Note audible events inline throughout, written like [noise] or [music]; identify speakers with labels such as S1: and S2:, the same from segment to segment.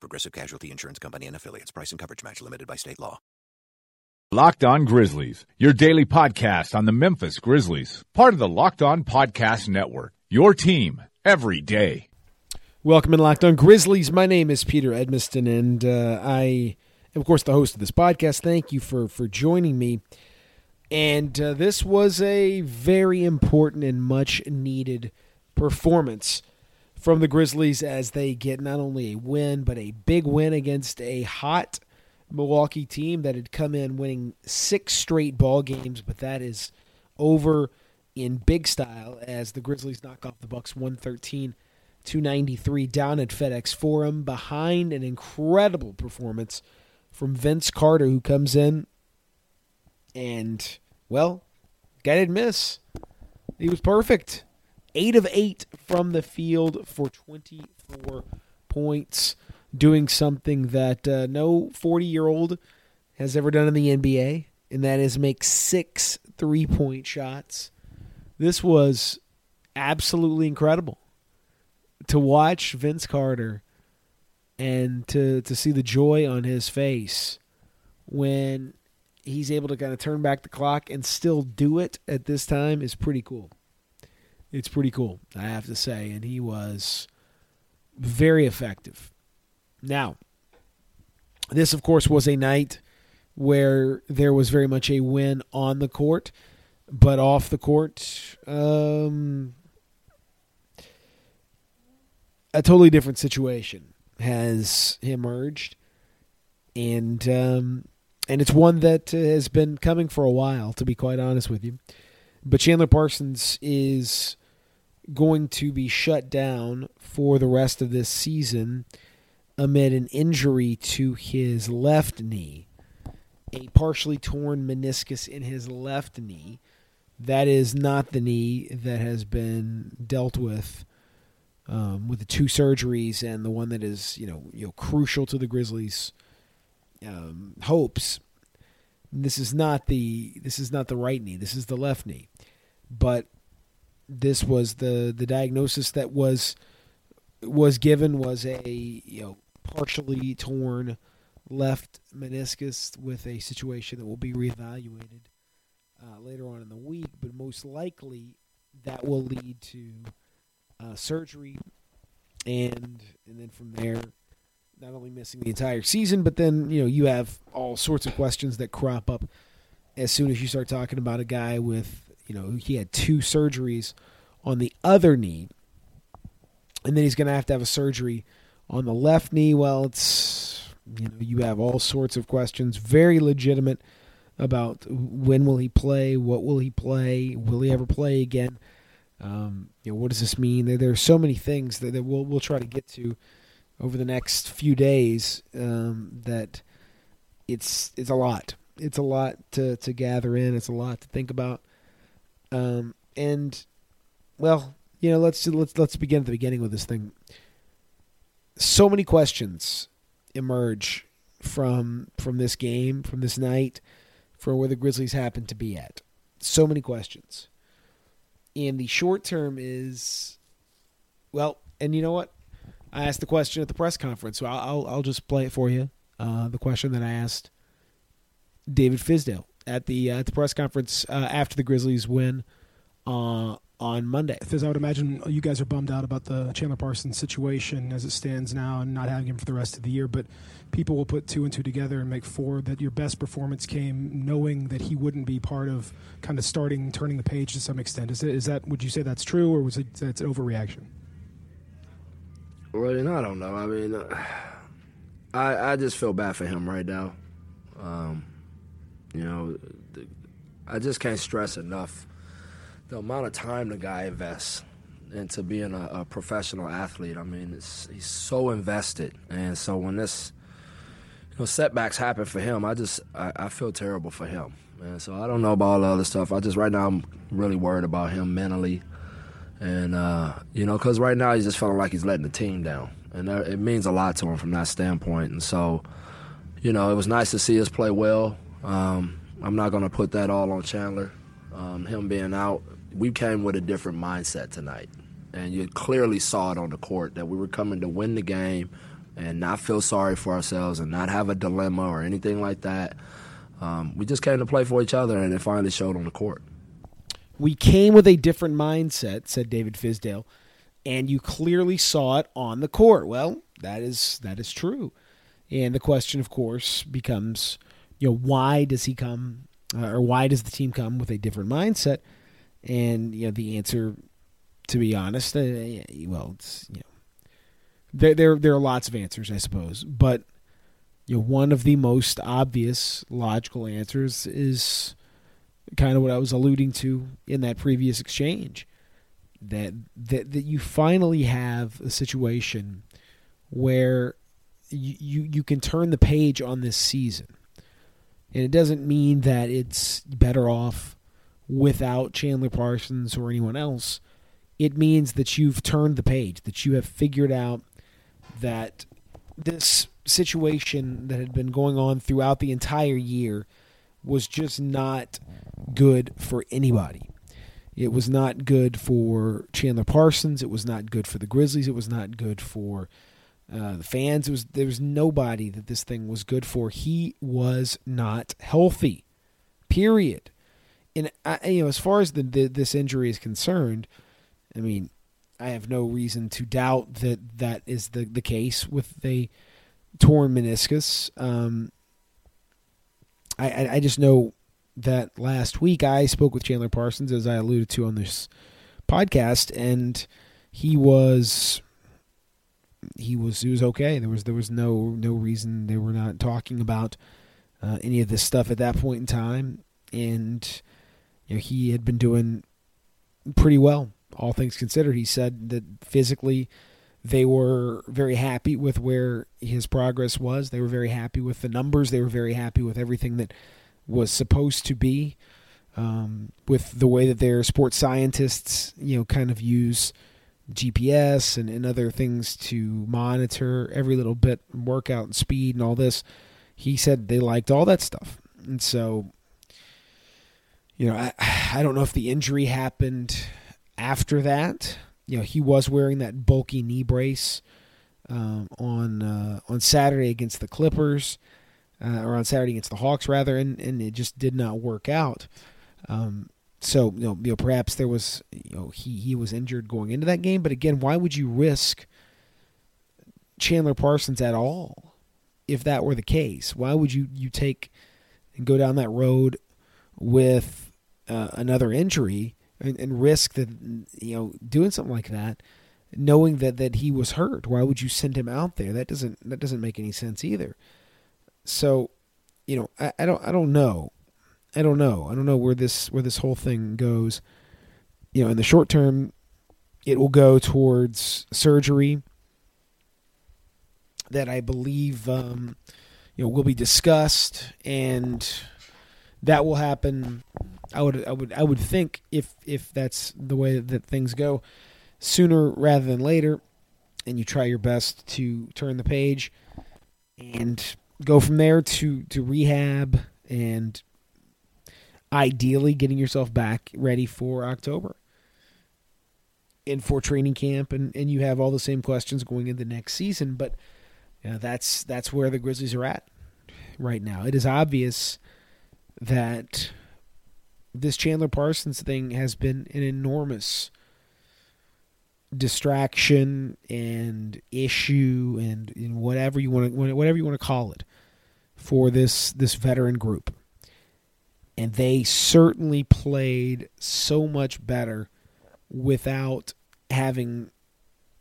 S1: Progressive Casualty Insurance Company and affiliates. Price and coverage match limited by state law.
S2: Locked On Grizzlies, your daily podcast on the Memphis Grizzlies, part of the Locked On Podcast Network. Your team every day.
S3: Welcome in Locked On Grizzlies. My name is Peter Edmiston, and uh, I am, of course, the host of this podcast. Thank you for for joining me. And uh, this was a very important and much needed performance from the Grizzlies as they get not only a win, but a big win against a hot Milwaukee team that had come in winning six straight ball games, but that is over in big style as the Grizzlies knock off the Bucks 113 293 down at FedEx Forum behind an incredible performance from Vince Carter who comes in and well, guy didn't miss. He was perfect. 8 of 8 from the field for 24 points doing something that uh, no 40 year old has ever done in the NBA, and that is make six three point shots. This was absolutely incredible to watch Vince Carter and to, to see the joy on his face when he's able to kind of turn back the clock and still do it at this time is pretty cool. It's pretty cool, I have to say. And he was very effective. Now, this, of course, was a night where there was very much a win on the court, but off the court, um, a totally different situation has emerged, and um, and it's one that has been coming for a while, to be quite honest with you. But Chandler Parsons is going to be shut down for the rest of this season amid an injury to his left knee, a partially torn meniscus in his left knee. That is not the knee that has been dealt with um, with the two surgeries and the one that is you know you know crucial to the Grizzlies' um, hopes. This is not the this is not the right knee. This is the left knee, but this was the the diagnosis that was was given was a you know partially torn left meniscus with a situation that will be reevaluated uh, later on in the week, but most likely that will lead to uh, surgery, and and then from there, not only missing the entire season, but then you know you have all sorts of questions that crop up as soon as you start talking about a guy with you know he had two surgeries on the other knee, and then he's going to have to have a surgery on the left knee, well, it's you know you have all sorts of questions, very legitimate about when will he play, what will he play, will he ever play again? Um, you know, what does this mean? There, there are so many things that, that, we'll we'll try to get to over the next few days. Um, that it's it's a lot. It's a lot to to gather in. It's a lot to think about. Um, and well, you know, let's let's let's begin at the beginning with this thing so many questions emerge from from this game, from this night, for where the Grizzlies happen to be at. So many questions. And the short term is, well, and you know what? I asked the question at the press conference, so I'll I'll, I'll just play it for you. Uh, the question that I asked David Fizdale at the uh, at the press conference uh, after the Grizzlies win uh, on Monday.
S4: Because I would imagine you guys are bummed out about the Chandler Parsons situation as it stands now and not having him for the rest of the year, but people will put two and two together and make four that your best performance came knowing that he wouldn't be part of kind of starting, turning the page to some extent. Is, it, is that, would you say that's true or was it that's an overreaction?
S5: Well, I don't know. I mean, uh, [sighs] I, I just feel bad for him right now. Um, you know, I just can't stress enough the amount of time the guy invests into being a, a professional athlete. I mean, he's so invested, and so when this you know, setbacks happen for him. I just I, I feel terrible for him, man. So I don't know about all the other stuff. I just right now I'm really worried about him mentally, and uh, you know, because right now he's just feeling like he's letting the team down, and that, it means a lot to him from that standpoint. And so, you know, it was nice to see us play well. Um, I'm not gonna put that all on Chandler. Um, him being out, we came with a different mindset tonight, and you clearly saw it on the court that we were coming to win the game and not feel sorry for ourselves and not have a dilemma or anything like that. Um, we just came to play for each other, and it finally showed on the court.
S3: We came with a different mindset, said David Fizdale, and you clearly saw it on the court. Well, that is that is true, and the question, of course, becomes, you know, why does he come, uh, or why does the team come with a different mindset? And you know, the answer, to be honest, uh, well, it's you know there, there, there are lots of answers, I suppose, but you know, one of the most obvious logical answers is kind of what I was alluding to in that previous exchange. That that that you finally have a situation where you, you you can turn the page on this season. And it doesn't mean that it's better off without Chandler Parsons or anyone else. It means that you've turned the page, that you have figured out that this situation that had been going on throughout the entire year was just not good for anybody. It was not good for Chandler Parsons. It was not good for the Grizzlies. It was not good for uh, the fans. It was there was nobody that this thing was good for. He was not healthy. Period. And I, you know, as far as the, the this injury is concerned, I mean, I have no reason to doubt that that is the, the case with a torn meniscus. Um, I, I, I just know that last week I spoke with Chandler Parsons, as I alluded to on this podcast, and he was he was he was okay. There was there was no no reason they were not talking about uh, any of this stuff at that point in time, and you know he had been doing pretty well all things considered, he said that physically they were very happy with where his progress was. They were very happy with the numbers. They were very happy with everything that was supposed to be. Um, with the way that their sports scientists, you know, kind of use GPS and, and other things to monitor every little bit, workout and speed and all this. He said they liked all that stuff. And so, you know, I, I don't know if the injury happened after that, you know, he was wearing that bulky knee brace um, on uh, on Saturday against the Clippers, uh, or on Saturday against the Hawks rather, and, and it just did not work out. Um, so you know, you know, perhaps there was you know he he was injured going into that game, but again, why would you risk Chandler Parsons at all if that were the case? Why would you you take and go down that road with uh, another injury? and, and risk that you know doing something like that, knowing that that he was hurt. Why would you send him out there? That doesn't that doesn't make any sense either. So, you know, I, I don't I don't know. I don't know. I don't know where this where this whole thing goes. You know, in the short term, it will go towards surgery that I believe um, you know will be discussed, and that will happen I would I would I would think if if that's the way that things go, sooner rather than later, and you try your best to turn the page and go from there to to rehab and ideally getting yourself back ready for October and for training camp and, and you have all the same questions going into next season but you know, that's that's where the Grizzlies are at right now. It is obvious that this Chandler Parsons thing has been an enormous distraction and issue and, and whatever you want to whatever you want to call it for this this veteran group. And they certainly played so much better without having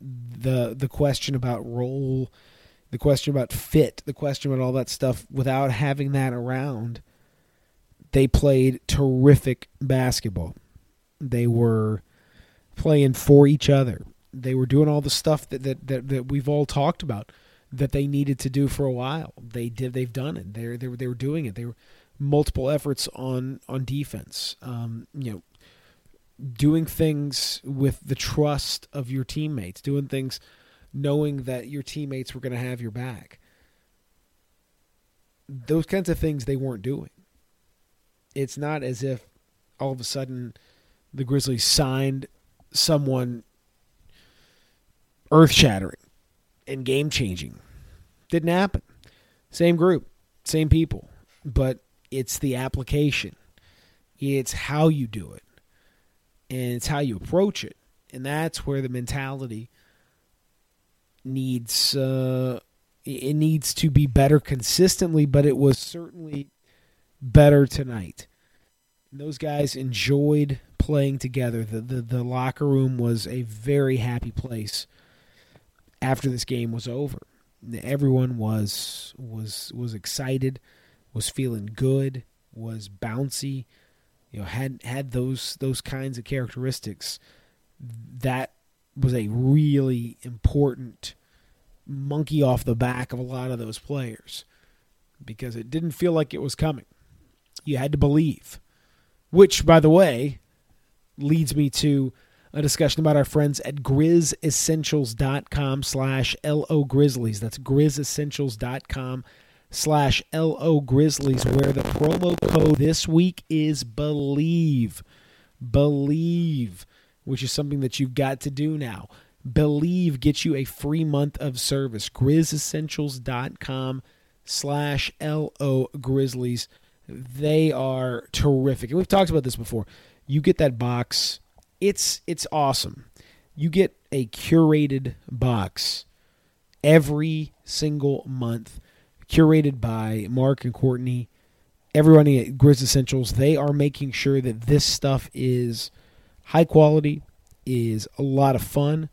S3: the the question about role, the question about fit, the question about all that stuff without having that around they played terrific basketball. They were playing for each other. They were doing all the stuff that, that, that, that we've all talked about that they needed to do for a while. They did. They've done it. They they were they were doing it. They were multiple efforts on on defense. Um, you know, doing things with the trust of your teammates, doing things knowing that your teammates were going to have your back. Those kinds of things they weren't doing. It's not as if all of a sudden the Grizzlies signed someone earth shattering and game changing. Didn't happen. Same group, same people, but it's the application. It's how you do it, and it's how you approach it, and that's where the mentality needs uh, it needs to be better consistently. But it was certainly better tonight. Those guys enjoyed playing together. The, the the locker room was a very happy place after this game was over. Everyone was was was excited, was feeling good, was bouncy, you know, had had those those kinds of characteristics. That was a really important monkey off the back of a lot of those players because it didn't feel like it was coming. You had to believe. Which, by the way, leads me to a discussion about our friends at grizzessentials.com slash LO Grizzlies. That's grizzessentials.com slash LO Grizzlies, where the promo code this week is BELIEVE. BELIEVE, which is something that you've got to do now. Believe gets you a free month of service. grizzessentials.com slash LO Grizzlies. They are terrific. And we've talked about this before. You get that box it's it's awesome. You get a curated box every single month, curated by Mark and Courtney. Everyone at Grizz Essentials, they are making sure that this stuff is high quality, is a lot of fun,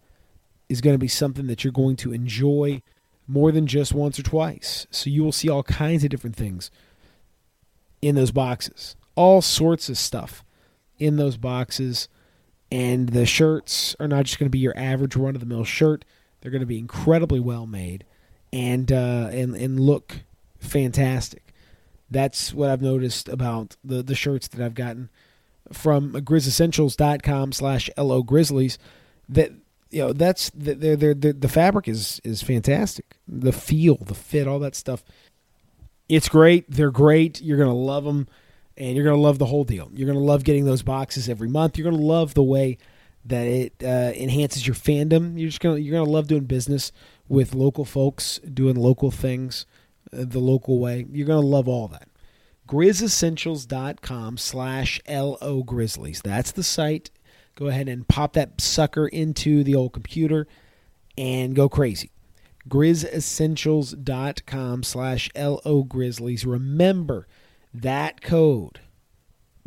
S3: is going to be something that you're going to enjoy more than just once or twice. So you will see all kinds of different things in those boxes, all sorts of stuff in those boxes and the shirts are not just going to be your average run of the mill shirt. They're going to be incredibly well made and uh, and and look fantastic. That's what I've noticed about the the shirts that I've gotten from grizzessentials.com slash lo grizzlies that you know that's the, the, the, the fabric is is fantastic the feel the fit all that stuff it's great they're great you're gonna love them and you're to love the whole deal. You're to love getting those boxes every month. You're to love the way that it uh, enhances your fandom. You're just to you're to love doing business with local folks, doing local things uh, the local way. You're going to love all that. GrizzEssentials.com slash LO Grizzlies. That's the site. Go ahead and pop that sucker into the old computer and go crazy. GrizzEssentials.com slash LO Grizzlies. Remember, that code,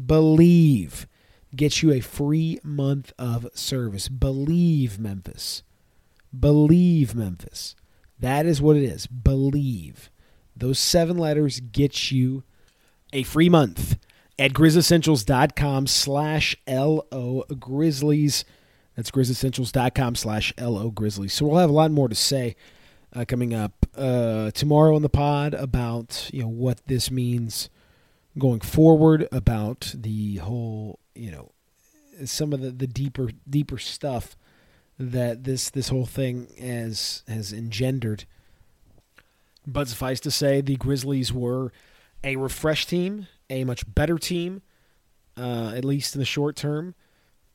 S3: believe, gets you a free month of service. Believe Memphis. Believe Memphis. That is what it is. Believe. Those seven letters get you a free month at grizzessentials.com slash LO Grizzlies. That's grizzessentials.com slash LO Grizzlies. So we'll have a lot more to say uh, coming up uh, tomorrow on the pod about you know what this means going forward about the whole, you know, some of the, the deeper deeper stuff that this this whole thing has has engendered. But suffice to say, the Grizzlies were a refreshed team, a much better team, uh, at least in the short term,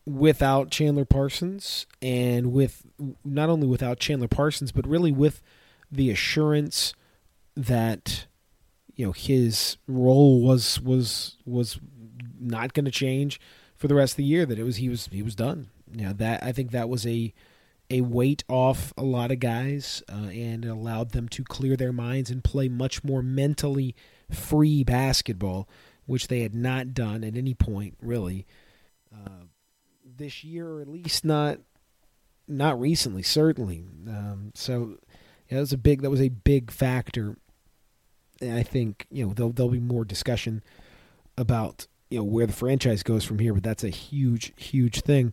S3: without Chandler Parsons, and with not only without Chandler Parsons, but really with the assurance that you know his role was was was not going to change for the rest of the year. That it was he was he was done. You know, that I think that was a a weight off a lot of guys uh, and allowed them to clear their minds and play much more mentally free basketball, which they had not done at any point really uh, this year, or at least not not recently. Certainly, um, so yeah, that was a big that was a big factor I think you know there'll there'll be more discussion about you know where the franchise goes from here, but that's a huge huge thing.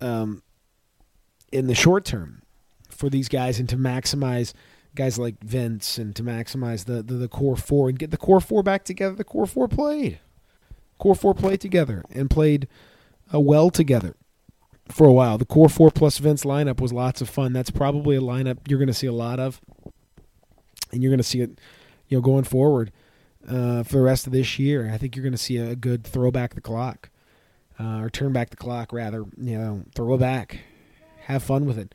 S3: Um, in the short term for these guys and to maximize guys like Vince and to maximize the, the, the core four and get the core four back together. The core four played. Core four played together and played uh, well together for a while. The core four plus Vince lineup was lots of fun. That's probably a lineup you're going to see a lot of, and you're going to see it, you know, going forward uh, for the rest of this year. I think you're going to see a good throwback the clock, uh, or turn back the clock rather. You know, throw it back, have fun with it.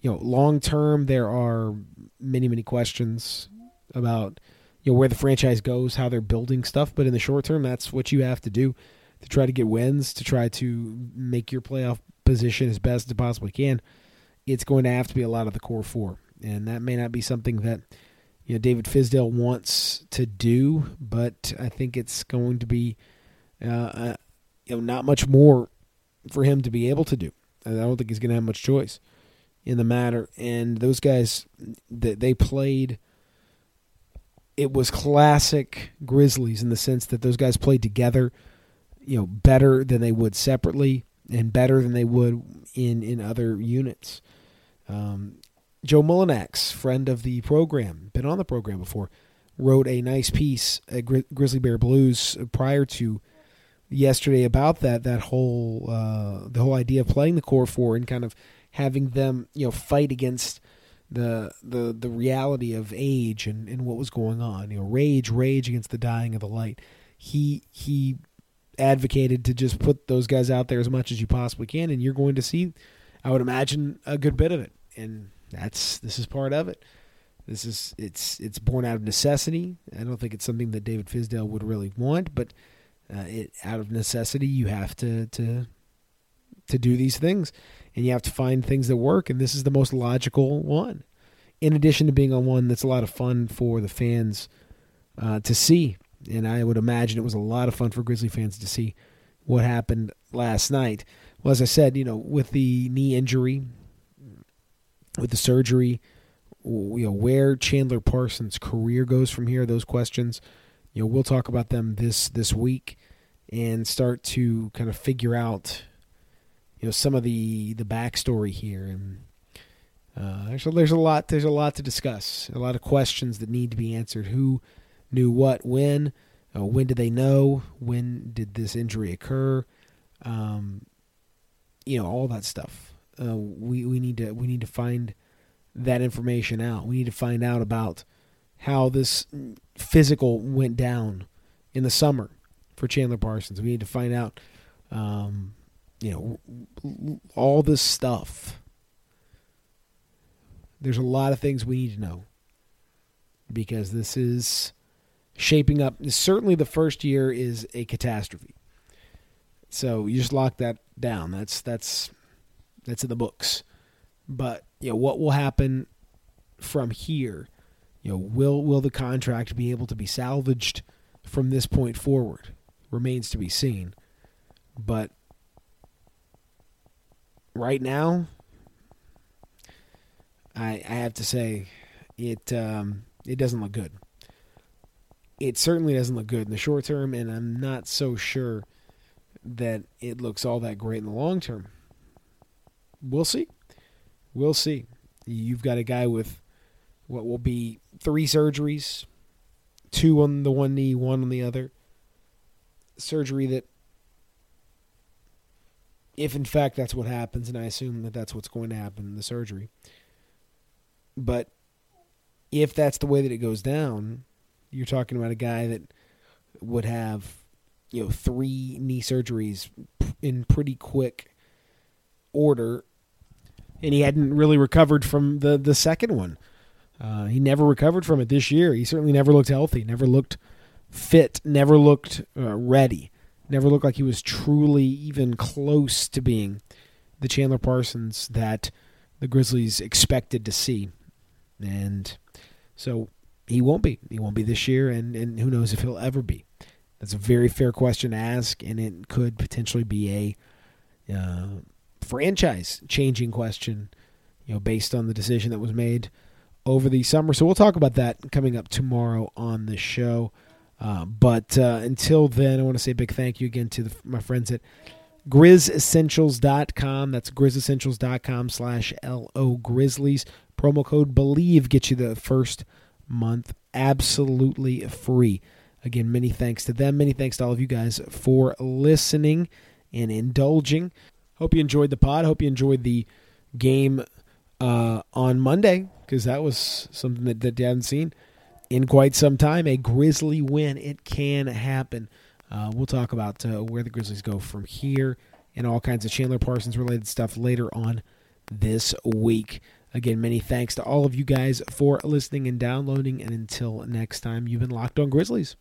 S3: You know, long term there are many many questions about you know where the franchise goes, how they're building stuff. But in the short term, that's what you have to do to try to get wins, to try to make your playoff position as best as possibly can. It's going to have to be a lot of the core four, and that may not be something that you know David Fizdale wants to do, but I think it's going to be uh, you know not much more for him to be able to do. I don't think he's going to have much choice in the matter. And those guys, that they played. It was classic Grizzlies in the sense that those guys played together, you know, better than they would separately and better than they would in in other units. Um, Joe Mullinax, friend of the program, been on the program before, wrote a nice piece at Gri- Grizzly Bear Blues prior to yesterday about that that whole uh, the whole idea of playing the core four and kind of having them you know fight against the the the reality of age and, and what was going on you know rage rage against the dying of the light he he advocated to just put those guys out there as much as you possibly can and you're going to see i would imagine a good bit of it and that's this is part of it. This is it's it's born out of necessity. I don't think it's something that David Fizdale would really want, but uh, it out of necessity you have to to to do these things, and you have to find things that work. And this is the most logical one. In addition to being on one that's a lot of fun for the fans uh, to see, and I would imagine it was a lot of fun for Grizzly fans to see what happened last night. Well, as I said, you know, with the knee injury with the surgery, you know where Chandler Parsons' career goes from here. Those questions, you know, we'll talk about them this this week and start to kind of figure out, you know, some of the the backstory here. And uh, there's a, there's a lot there's a lot to discuss. A lot of questions that need to be answered. Who knew what when? Uh, when did they know? When did this injury occur? Um, you know, all that stuff. Uh, we we need to we need to find that information out. We need to find out about how this physical went down in the summer for Chandler Parsons. We need to find out, um, you know, all this stuff. There's a lot of things we need to know because this is shaping up. Certainly, the first year is a catastrophe. So you just lock that down. That's that's that's in the books. But you know what will happen from here? You know, will will the contract be able to be salvaged from this point forward? Remains to be seen. But right now, I I have to say it um, it doesn't look good. It certainly doesn't look good in the short term, and I'm not so sure that it looks all that great in the long term we'll see. We'll see. You've got a guy with what will be three surgeries, two on the one knee, one on the other. Surgery that, if in fact that's what happens, and I assume that that's what's going to happen the surgery, but if that's the way that it goes down, you're talking about a guy that would have, you know, three knee surgeries in pretty quick order, and he hadn't really recovered from the the second one. Uh, he never recovered from it this year. He certainly never looked healthy, never looked fit, never looked uh, ready, never looked like he was truly even close to being the Chandler Parsons that the Grizzlies expected to see. And so he won't be. He won't be this year, and, and who knows if he'll ever be. That's a very fair question to ask, and it could potentially be a uh, franchise changing question, you know, based on the decision that was made over the summer. So we'll talk about that coming up tomorrow on the show. Uh, but uh, until then, I want to say a big thank you again to the, my friends at GrizzEssentials.com. That's GrizzEssentials.com slash LO Grizzlies. Promo code BELIEVE gets you the first month absolutely free. Again, many thanks to them. Many thanks to all of you guys for listening and indulging. Hope you enjoyed the pod. Hope you enjoyed the game uh, on Monday because that was something that, that you haven't seen in quite some time. A Grizzly win. It can happen. Uh, we'll talk about uh, where the Grizzlies go from here and all kinds of Chandler Parsons related stuff later on this week. Again, many thanks to all of you guys for listening and downloading. And until next time, you've been locked on Grizzlies.